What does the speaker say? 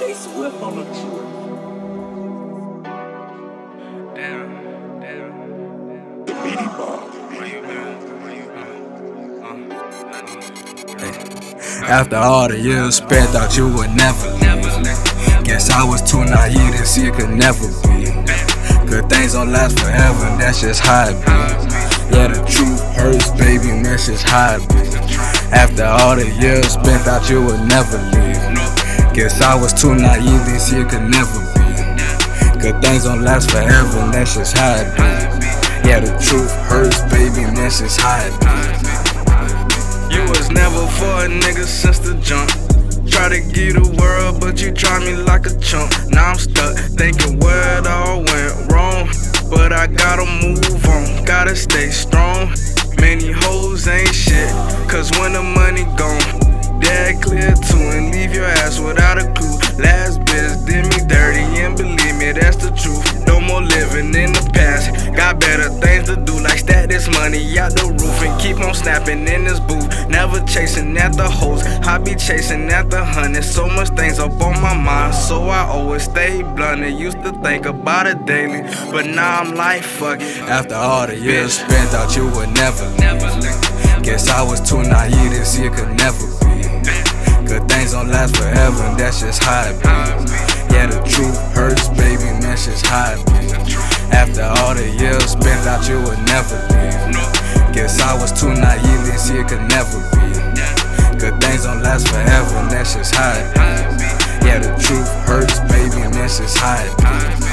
J Swift on the truth. Damn, damn. The Beanie Bomb. Where you been? Where you been? Uh, After all the years spent, thought you would never leave. Guess I was too naive to see it could never be. Good things don't last forever, and that's just how it be. Yeah, the truth hurts, baby, and that's just how it be. After all the years spent, thought you would never leave. Guess I was too naive see it could never be. Good things don't last forever, and that's just how it be. Yeah, the truth hurts, baby, and that's just how it be. You was never for a nigga since the jump. Try to give the world, but you try me like a chump. Now I'm stuck thinking where it all went wrong. But I gotta move on, gotta stay strong. Many hoes ain't shit, cause when the money gone, that clear too, and leave your ass without a clue. Last bitch did me dirty, and believe me, that's the truth. No more living in the past, got better things to do, like stack this money out the roof and keep on snapping in this booth. Never chasing at the hoes, I be chasing at the honey. So much things up on my mind, so I always stay blunt. And used to think about it daily, but now I'm like, fuck it. After all the years spent, thought you would never leave. Guess I was too naive to see it could never don't last forever, and that's just how it be. Yeah, the truth hurts, baby, and that's just how it be. After all the years spent, thought you would never leave. Guess I was too naive to see it could never be. Good things don't last forever, and that's just how it be. Yeah, the truth hurts, baby, and that's just how it be.